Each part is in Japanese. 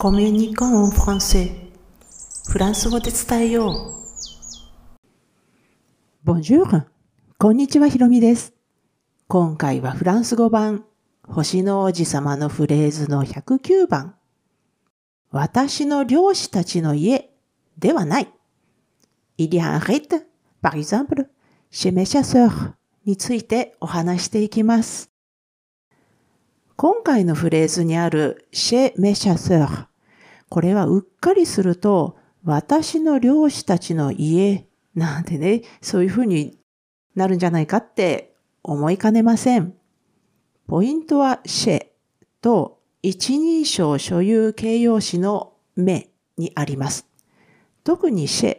コミュニコンフランセフランス語で伝えよう。Bonjour! こんにちは、ひろみです。今回はフランス語版、星の王子様のフレーズの109番。私の漁師たちの家ではない。Il y a un rite, par exemple, chez mes chasseurs についてお話していきます。今回のフレーズにある chez mes chasseurs これはうっかりすると私の漁師たちの家なんてね、そういうふうになるんじゃないかって思いかねません。ポイントはシェと一人称所有形容詞の目にあります。特にシェ。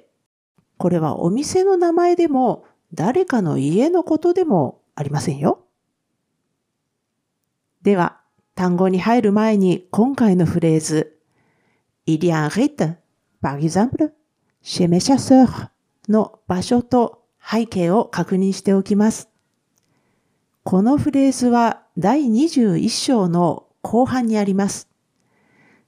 これはお店の名前でも誰かの家のことでもありませんよ。では、単語に入る前に今回のフレーズ、Il y a un rite, par exemple, chez mes chasseurs の場所と背景を確認しておきます。このフレーズは第21章の後半にあります。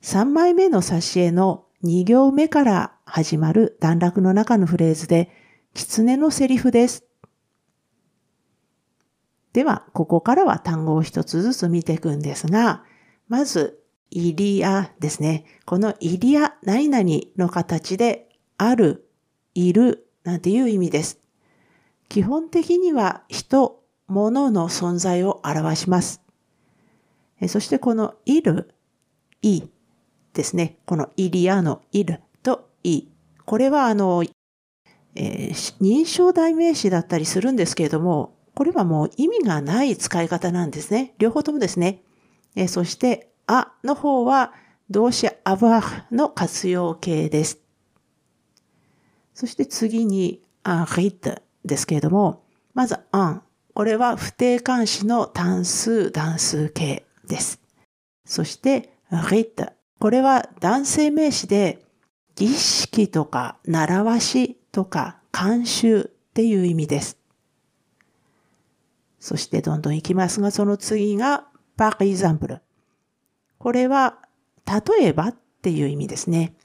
3枚目の挿絵の2行目から始まる段落の中のフレーズで、狐のセリフです。では、ここからは単語を一つずつ見ていくんですが、まず、イリアですね。このイリア、何々の形で、ある、いる、なんていう意味です。基本的には人、物の存在を表します。そしてこのいる、いですね。このイリアのいるといい。これはあの、えー、認証代名詞だったりするんですけれども、これはもう意味がない使い方なんですね。両方ともですね。え、そして、あの方は動詞 avoir の活用形です。そして次に un rite ですけれども、まず un。これは不定冠詞の単数単数形です。そして rite。これは男性名詞で儀式とか習わしとか慣習っていう意味です。そしてどんどん行きますが、その次が par exemple。これは例えばっていう意味ですね。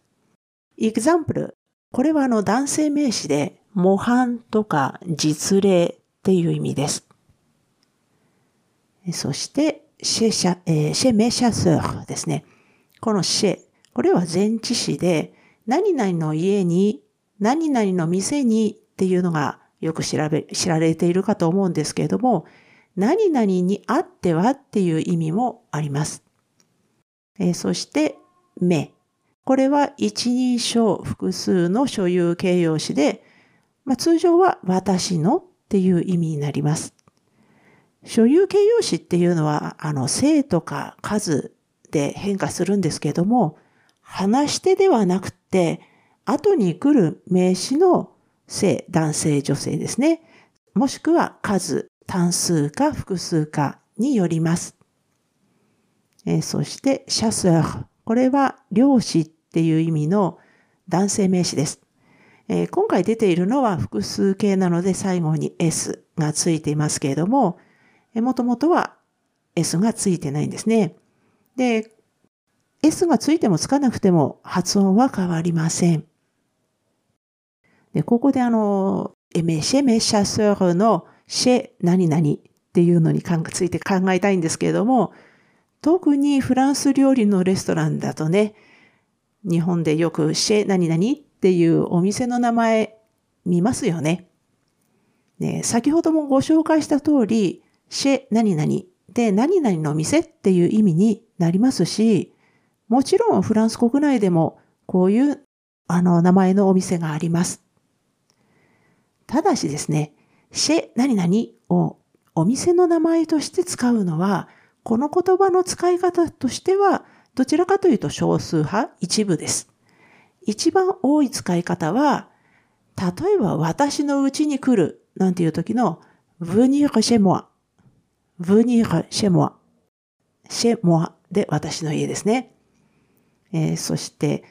example。これはあの男性名詞で模範とか実例っていう意味です。そして、シェシャ、えー、シェメシャスーですね。このシェ、これは前置詞で、何々の家に、何々の店にっていうのがよく調べ、知られているかと思うんですけれども、何々にあってはっていう意味もあります。えー、そして、目。これは一人称複数の所有形容詞で、まあ、通常は私のっていう意味になります。所有形容詞っていうのは、あの、性とか数で変化するんですけども、話し手ではなくて、後に来る名詞の性、男性、女性ですね。もしくは数、単数か複数かによります。えー、そして、シャスー。これは漁師っていう意味の男性名詞です。えー、今回出ているのは複数形なので最後に S がついていますけれども、えー、もともとは S がついてないんですね。で、S がついてもつかなくても発音は変わりません。で、ここであの、エメシェメシャスールのシェ何々っていうのについて考えたいんですけれども、特にフランス料理のレストランだとね、日本でよくシェ何々っていうお店の名前見ますよね。ね先ほどもご紹介した通り、シェ何々で何々の店っていう意味になりますし、もちろんフランス国内でもこういうあの名前のお店があります。ただしですね、シェ何々をお店の名前として使うのは、この言葉の使い方としては、どちらかというと少数派、一部です。一番多い使い方は、例えば私の家に来るなんていう時の venir chez moi, venir chez moi, chez moi で私の家ですね。えー、そして、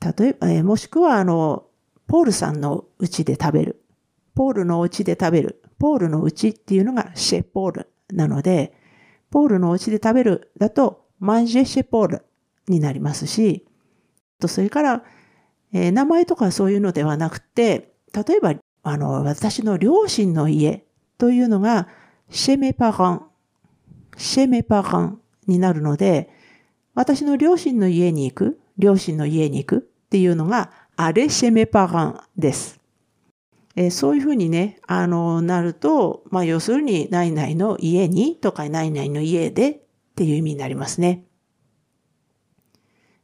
例えば、えー、もしくはあの、ポールさんの家で食べる。ポールの家で食べる。ポールの家っていうのがシェポールなので、ポールの家で食べるだと、マンジェシェポールになりますし、それから、えー、名前とかそういうのではなくて、例えば、あの、私の両親の家というのが、シェメパガン、シェメパガンになるので、私の両親の家に行く、両親の家に行くっていうのが、アレシェメパガンです。えー、そういうふうにね、あの、なると、まあ、要するに、ナイナイの家にとか、ナイナイの家でっていう意味になりますね。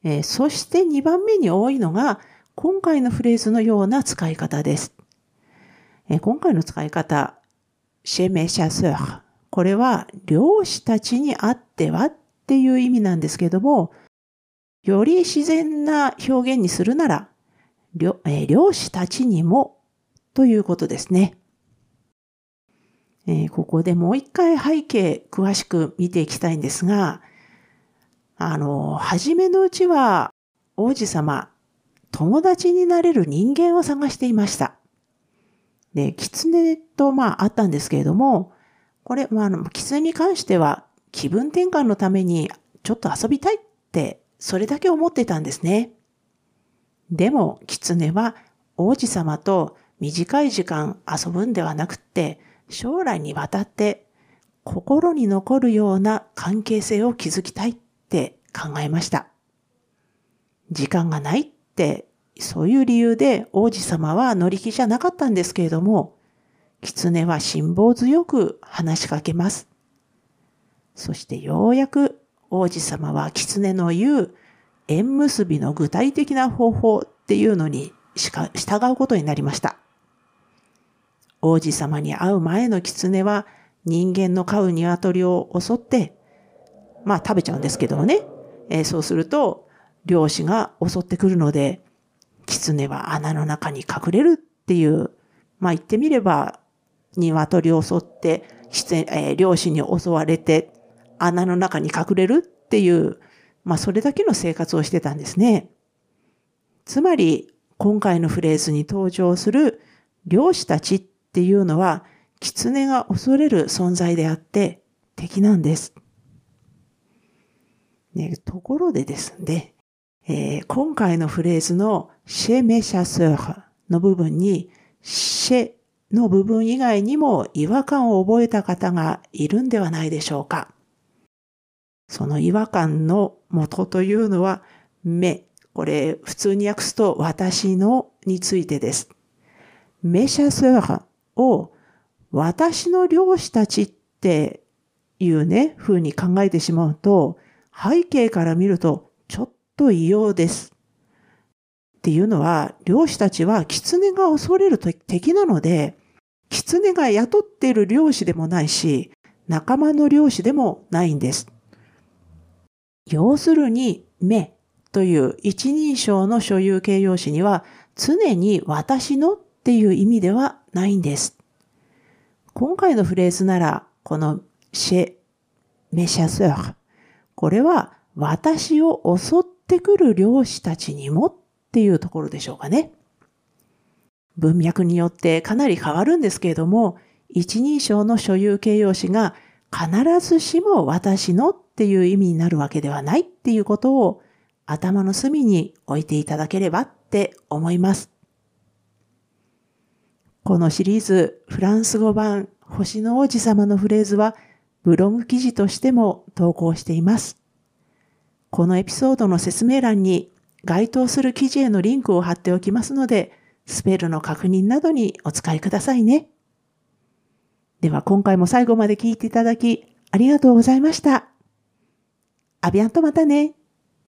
えー、そして2番目に多いのが、今回のフレーズのような使い方です。えー、今回の使い方、シェメシャスーこれは、漁師たちにあってはっていう意味なんですけども、より自然な表現にするなら、漁,、えー、漁師たちにもということですね。えー、ここでもう一回背景詳しく見ていきたいんですが、あの、初めのうちは王子様、友達になれる人間を探していました。で、狐とまああったんですけれども、これ、まあ、あの、狐に関しては気分転換のためにちょっと遊びたいって、それだけ思ってたんですね。でも、狐は王子様と短い時間遊ぶんではなくって、将来にわたって心に残るような関係性を築きたいって考えました。時間がないって、そういう理由で王子様は乗り気じゃなかったんですけれども、狐は辛抱強く話しかけます。そしてようやく王子様は狐の言う縁結びの具体的な方法っていうのにしか従うことになりました。王子様に会う前の狐は人間の飼う鶏を襲って、まあ食べちゃうんですけどもね。えー、そうすると、漁師が襲ってくるので、狐は穴の中に隠れるっていう、まあ言ってみれば、鶏を襲って、えー、漁師に襲われて、穴の中に隠れるっていう、まあそれだけの生活をしてたんですね。つまり、今回のフレーズに登場する漁師たちっていうのは、狐が恐れる存在であって敵なんです。ね、ところでですね、えー、今回のフレーズのシェメシャスーの部分に、シェの部分以外にも違和感を覚えた方がいるんではないでしょうか。その違和感の元というのは、目。これ、普通に訳すと、私のについてです。メシャスーを、私の漁師たちっていうね、風に考えてしまうと、背景から見ると、ちょっと異様です。っていうのは、漁師たちは狐が恐れる敵なので、狐が雇っている漁師でもないし、仲間の漁師でもないんです。要するに、目という一人称の所有形容詞には常に私のっていう意味ではないんです。今回のフレーズなら、このシェ、メシャスーこれは私を襲ってくる漁師たちにもっていうところでしょうかね。文脈によってかなり変わるんですけれども、一人称の所有形容詞が必ずしも私のっていう意味になるわけではないっていうことを頭の隅に置いていただければって思います。このシリーズフランス語版星の王子様のフレーズはブログ記事としても投稿しています。このエピソードの説明欄に該当する記事へのリンクを貼っておきますので、スペルの確認などにお使いくださいね。では今回も最後まで聞いていただきありがとうございました。アビアンとまたね。